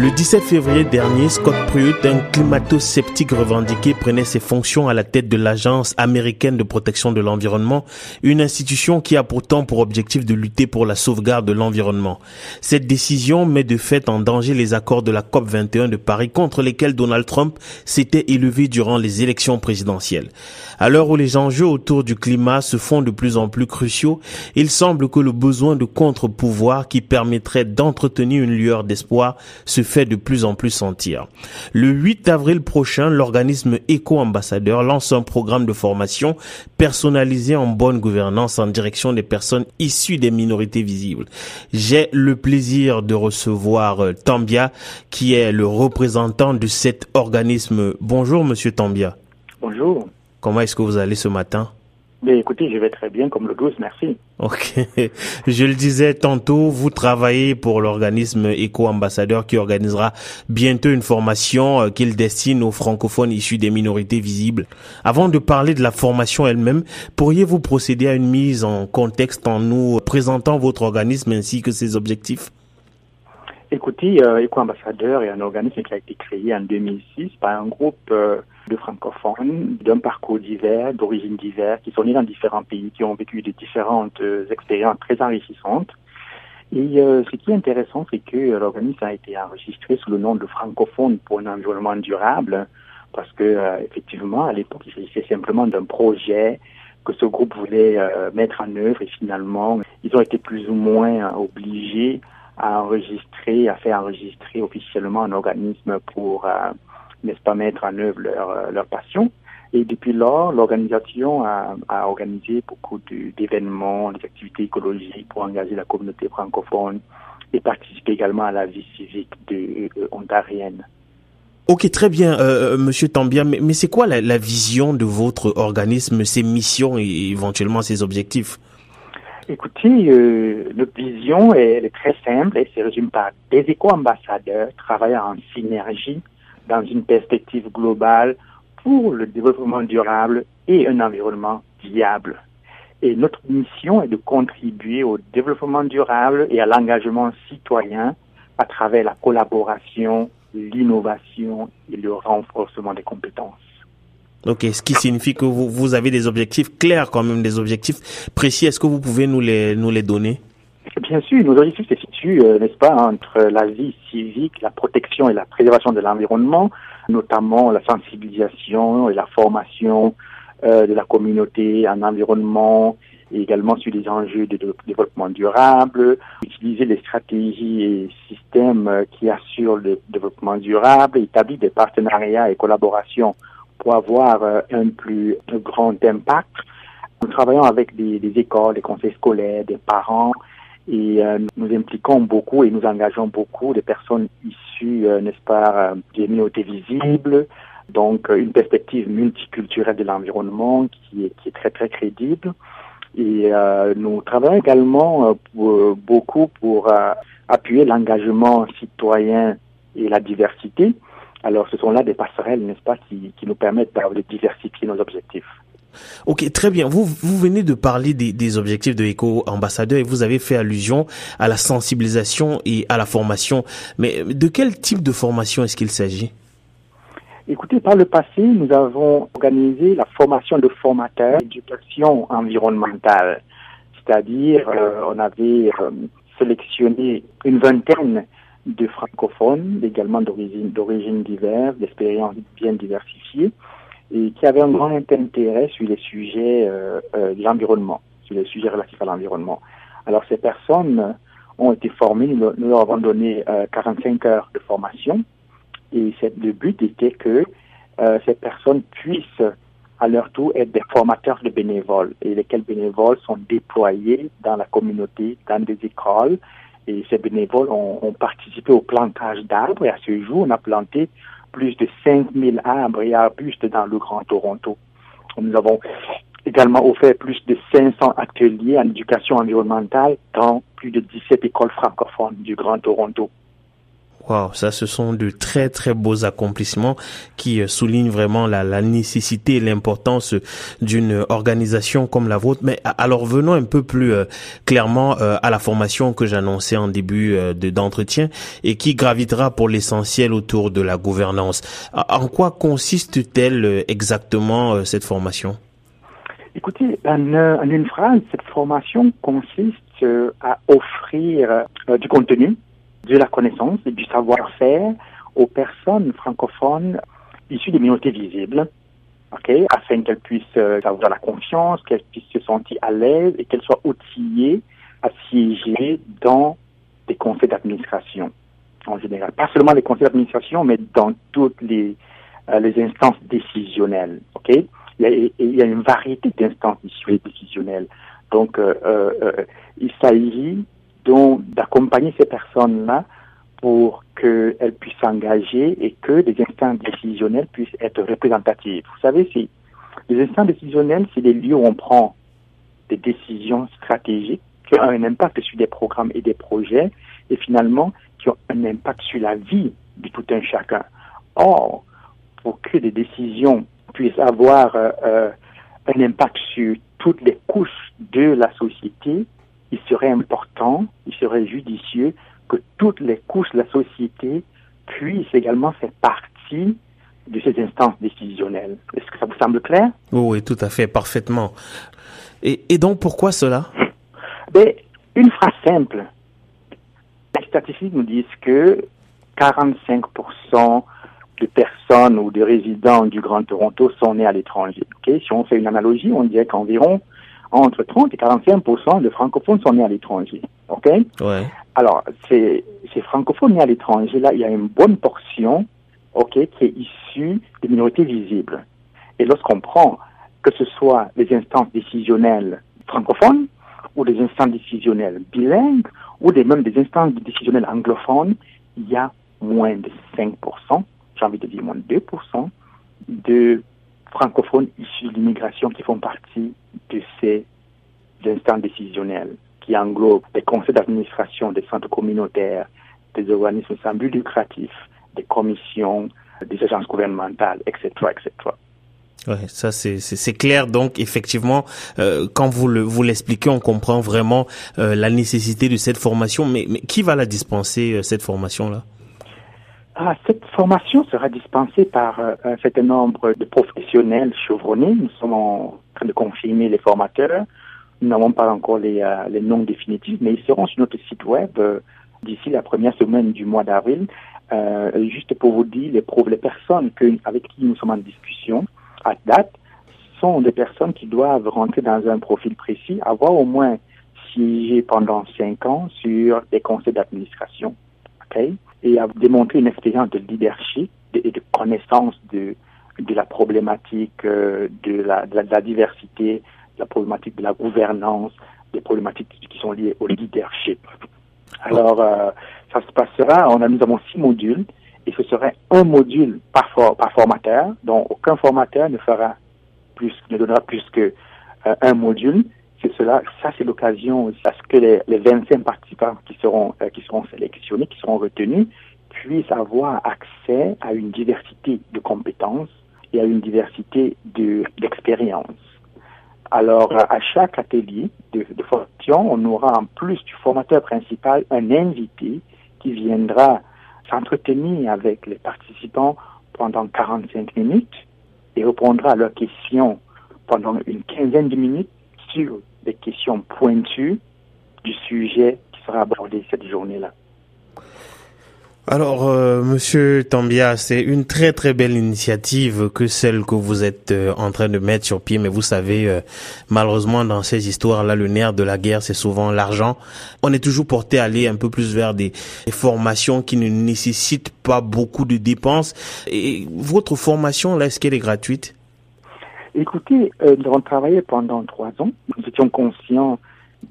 Le 17 février dernier, Scott Pruitt, un climato-sceptique revendiqué, prenait ses fonctions à la tête de l'Agence américaine de protection de l'environnement, une institution qui a pourtant pour objectif de lutter pour la sauvegarde de l'environnement. Cette décision met de fait en danger les accords de la COP 21 de Paris contre lesquels Donald Trump s'était élevé durant les élections présidentielles. À l'heure où les enjeux autour du climat se font de plus en plus cruciaux, il semble que le besoin de contre-pouvoir qui permettrait d'entretenir une lueur d'espoir se fait de plus en plus sentir. Le 8 avril prochain, l'organisme Éco-Ambassadeur lance un programme de formation personnalisé en bonne gouvernance en direction des personnes issues des minorités visibles. J'ai le plaisir de recevoir euh, Tambia, qui est le représentant de cet organisme. Bonjour, monsieur Tambia. Bonjour. Comment est-ce que vous allez ce matin? Mais écoutez, je vais très bien comme le 12, merci. Ok. Je le disais tantôt, vous travaillez pour l'organisme Éco-Ambassadeur qui organisera bientôt une formation euh, qu'il destine aux francophones issus des minorités visibles. Avant de parler de la formation elle-même, pourriez-vous procéder à une mise en contexte en nous présentant votre organisme ainsi que ses objectifs? Écoutez, euh, Éco-Ambassadeur est un organisme qui a été créé en 2006 par un groupe euh, de francophones d'un parcours divers, d'origines diverses, qui sont nés dans différents pays, qui ont vécu de différentes euh, expériences très enrichissantes. Et euh, ce qui est intéressant, c'est que l'organisme a été enregistré sous le nom de francophone pour un environnement durable, parce que euh, effectivement, à l'époque, il s'agissait simplement d'un projet que ce groupe voulait mettre en œuvre, et finalement, ils ont été plus ou moins obligés à enregistrer, à faire enregistrer officiellement un organisme pour n'est-ce pas, mettre en œuvre leur, euh, leur passion. Et depuis lors, l'organisation a, organisé beaucoup d'événements, des activités écologiques pour engager la communauté francophone et participer également à la vie civique de, euh, ontarienne. Ok, très bien, euh, euh Monsieur Tambia, mais, c'est quoi la, vision de votre organisme, ses missions et éventuellement ses objectifs? Écoutez, euh, notre vision est, est, très simple et se résume par des éco-ambassadeurs travaillant en synergie dans une perspective globale pour le développement durable et un environnement viable. Et notre mission est de contribuer au développement durable et à l'engagement citoyen à travers la collaboration, l'innovation et le renforcement des compétences. Ok, ce qui signifie que vous, avez des objectifs clairs quand même, des objectifs précis. Est-ce que vous pouvez nous les, nous les donner? Bien sûr, nos objectifs se situent, euh, n'est-ce pas, entre la vie civique, la protection et la préservation de l'environnement, notamment la sensibilisation et la formation euh, de la communauté en environnement, et également sur les enjeux de développement durable, utiliser les stratégies et systèmes euh, qui assurent le développement durable, établir des partenariats et collaborations pour avoir euh, un plus grand impact. Nous travaillons avec des, des écoles, des conseils scolaires, des parents, et euh, nous impliquons beaucoup et nous engageons beaucoup des personnes issues, euh, n'est-ce pas, euh, des minorités visibles, donc une perspective multiculturelle de l'environnement qui est, qui est très très crédible. Et nous travaillons également pour, beaucoup pour appuyer l'engagement citoyen et la diversité. Alors ce sont là des passerelles, n'est-ce pas, qui, qui nous permettent de diversifier nos objectifs. Ok, très bien. Vous, vous venez de parler des, des objectifs de éco-ambassadeur et vous avez fait allusion à la sensibilisation et à la formation. Mais de quel type de formation est-ce qu'il s'agit? Écoutez, par le passé, nous avons organisé la formation de formateurs d'éducation environnementale. C'est-à-dire, euh, on avait euh, sélectionné une vingtaine de francophones, également d'origine d'origine diverses, d'expériences bien diversifiées, et qui avait un grand intérêt sur les sujets euh, euh, de l'environnement, sur les sujets relatifs à l'environnement. Alors ces personnes ont été formées, nous, leur avons donné euh, 45 heures de formation et le but était que euh, ces personnes puissent à leur tour être des formateurs de bénévoles et lesquels bénévoles sont déployés dans la communauté, dans des écoles et ces bénévoles ont, ont participé au plantage d'arbres et à ce jour on a planté plus de 5000 arbres et arbustes dans le Grand Toronto. Nous avons également offert plus de 500 ateliers en éducation environnementale dans plus de 17 écoles francophones du Grand Toronto. Wow, ça, ce sont de très très beaux accomplissements qui euh, soulignent vraiment la, nécessité et l'importance d'une organisation comme la vôtre. Mais alors venons un peu plus euh, clairement euh, à la formation que j'annonçais en début d'entretien et qui gravitera pour l'essentiel autour de la gouvernance. En quoi consiste-t-elle exactement cette formation? Écoutez, en, une phrase, cette formation consiste à offrir du contenu de la connaissance et du savoir-faire aux personnes francophones issues des minorités visibles, okay, afin qu'elles puissent euh, avoir la confiance, qu'elles puissent se sentir à l'aise et qu'elles soient outillées à siéger dans des conseils d'administration en général. Pas seulement les conseils d'administration, mais dans toutes les, euh, instances décisionnelles. ok il, y a, une variété d'instances décisionnelles. Donc, euh, il s'agit d'accompagner ces personnes-là pour qu'elles puissent s'engager et que les instances décisionnelles puissent être représentatives. Vous savez, les instances décisionnelles, c'est des lieux où on prend des décisions stratégiques qui ont un impact sur des programmes et des projets et finalement qui ont un impact sur la vie de tout un chacun. Or, pour que des décisions puissent avoir euh, euh, un impact sur toutes les couches de la société, il serait important, il serait judicieux que toutes les couches de la société puissent également faire partie de ces instances décisionnelles. Est-ce que ça vous semble clair? Oui, tout à fait, parfaitement. Et, et donc, pourquoi cela? Ben, Une phrase simple. Les statistiques nous disent que 45% de personnes ou de résidents du Grand Toronto sont nés à l'étranger. Okay? Si on fait une analogie, on dirait qu'environ entre 30 et 45 de francophones sont nés à l'étranger. OK? Ouais. Alors, ces, ces francophones nés à l'étranger, là, il y a une bonne portion, OK, qui est issue des minorités visibles. Et lorsqu'on prend que ce soit les instances décisionnelles francophones ou des instances décisionnelles bilingues ou des, même des instances décisionnelles anglophones, il y a moins de 5%, j'ai envie de dire moins de 2% de francophones issus de l'immigration qui font partie de ces instances décisionnels qui englobent des conseils d'administration des centres communautaires, des organismes sans but lucratif, des commissions, des agences gouvernementales, etc., etc. Ouais, ça c'est clair. Donc effectivement, euh, quand vous le vous l'expliquez, on comprend vraiment euh, la nécessité de cette formation. Mais, mais qui va la dispenser euh, cette formation là ah, cette formation sera dispensée par un certain nombre de professionnels chevronnés. Nous sommes en de confirmer les formateurs. Nous n'avons pas encore les, euh, les, noms définitifs, mais ils seront sur notre site web euh, d'ici la première semaine du mois d'avril. juste pour vous dire, les, les personnes avec qui nous sommes en discussion à date sont des personnes qui doivent rentrer dans un profil précis, avoir au moins siégé pendant cinq ans sur des conseils d'administration. Okay? et à démontrer une expérience de leadership et de connaissance de, de la problématique euh, de, la, diversité, de la problématique de la gouvernance, des problématiques qui sont liées au leadership. Alors, euh, ça se passera, on a, nous avons six modules, et ce serait un module par, for, par formateur, donc aucun formateur ne fera plus, ne donnera plus que euh, un module, cela, ça c'est l'occasion parce que les, les 25 participants qui seront qui seront sélectionnés, qui seront retenus, puissent avoir accès à une diversité de compétences et à une diversité de d'expériences. Alors à chaque atelier de, de formation, on aura en plus du formateur principal un invité qui viendra s'entretenir avec les participants pendant 45 minutes et répondra à leurs questions pendant une quinzaine de minutes sur des questions pointues du sujet qui sera abordé cette journée-là. Alors, euh, Monsieur Tambia, c'est une très très belle initiative que celle que vous êtes euh, en train de mettre sur pied. Mais vous savez, euh, malheureusement, dans ces histoires-là, le nerf de la guerre, c'est souvent l'argent. On est toujours porté à aller un peu plus vers des, des, formations qui ne nécessitent pas beaucoup de dépenses. Et votre formation, là, est-ce qu'elle est gratuite? Écoutez, euh, nous avons travaillé pendant trois ans. Nous étions conscients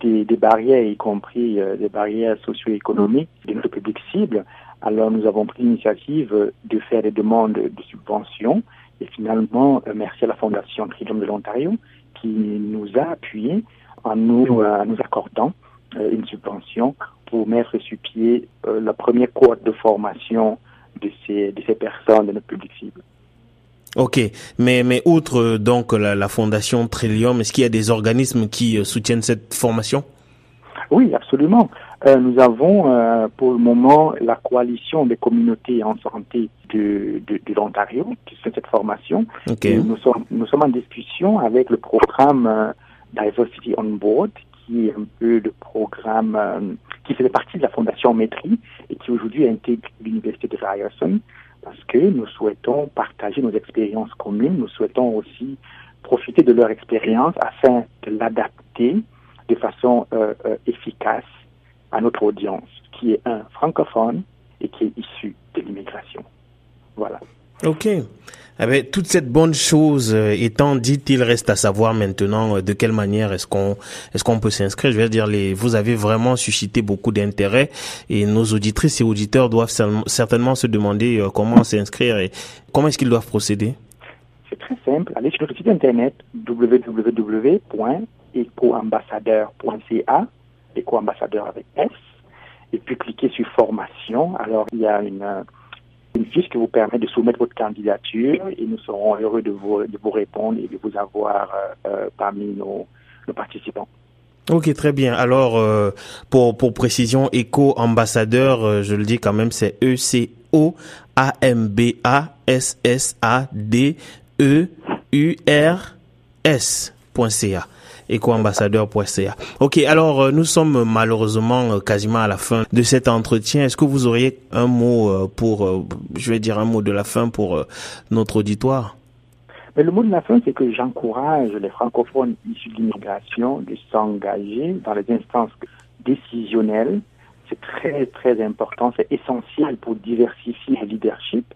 des, des barrières, y compris euh, des barrières socio-économiques de notre public cible. Alors nous avons pris l'initiative de faire des demandes de subventions et finalement, euh, merci à la Fondation Tridium de l'Ontario qui nous a appuyés en nous, nous accordant une subvention pour mettre sur pied la première cohorte de formation de ces, de ces personnes, de notre public cible. Ok, mais mais outre donc la, la fondation Trillium, est-ce qu'il y a des organismes qui soutiennent cette formation? Oui, absolument. Euh, nous avons euh, pour le moment la coalition des communautés en santé de, de, de l'Ontario qui fait cette formation. Nous, sommes, nous sommes en discussion avec le programme euh, Diversity on Board qui est un peu le programme euh, qui fait partie de la fondation Metri et qui aujourd'hui intègre l'université de Ryerson parce que nous souhaitons partager nos expériences communes, nous souhaitons aussi profiter de leur expérience afin de l'adapter de façon efficace à notre audience, qui est un francophone et qui est issu de l'immigration. Voilà. Ok. Eh bien, toute cette bonne chose euh, étant dite, il reste à savoir maintenant euh, de quelle manière est-ce qu'on est-ce qu'on peut s'inscrire. Je vais dire, vous avez vraiment suscité beaucoup d'intérêt et nos auditrices et auditeurs doivent certainement se demander euh, comment s'inscrire et comment est-ce qu'ils doivent procéder. C'est très simple. Allez sur notre site internet www.ecoambassadeur.ca éco-ambassadeur avec S, et puis cliquez sur formation. Alors, il y a une, une fiche qui vous permet de soumettre votre candidature et nous serons heureux de vous, de vous répondre et de vous avoir euh, euh, parmi nos, nos, participants. Ok, très bien. Alors, euh, pour, pour précision, éco-ambassadeur, je le dis quand même, c'est E-C-O-A-M-B-A-S-S-A-D-E-U-R-S.ca écoambassadeur.ca. Ok, alors euh, nous sommes malheureusement euh, quasiment à la fin de cet entretien. Est-ce que vous auriez un mot euh, pour, je vais dire un mot de la fin pour notre auditoire? Mais le mot de la fin, c'est que j'encourage les francophones issus de l'immigration de s'engager dans les instances décisionnelles. C'est très, très important. C'est essentiel pour diversifier le leadership.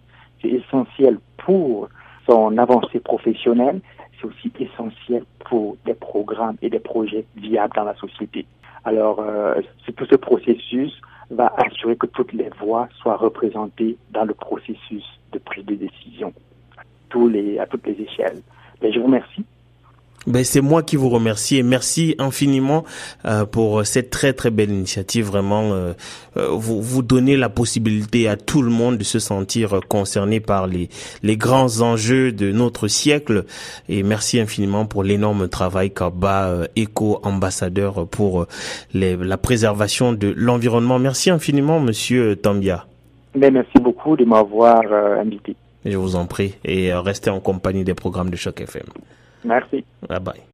C'est essentiel pour son avancée professionnelle aussi essentiel pour des programmes et des projets viables dans la société. Alors, euh, tout ce processus va assurer que toutes les voix soient représentées dans le processus de prise de décision à, toutes les échelles. Mais je vous remercie ben, c'est moi qui vous remercie et merci infiniment euh, pour cette très très belle initiative. Vraiment, euh, euh, vous vous donnez la possibilité à tout le monde de se sentir concerné par les les grands enjeux de notre siècle. Et merci infiniment pour l'énorme travail qu'a Eco ambassadeur pour les, la préservation de l'environnement. Merci infiniment, Monsieur Tambia. Ben, merci beaucoup de m'avoir invité. Je vous en prie et restez en compagnie des programmes de Choc FM. Merci. Bye bye.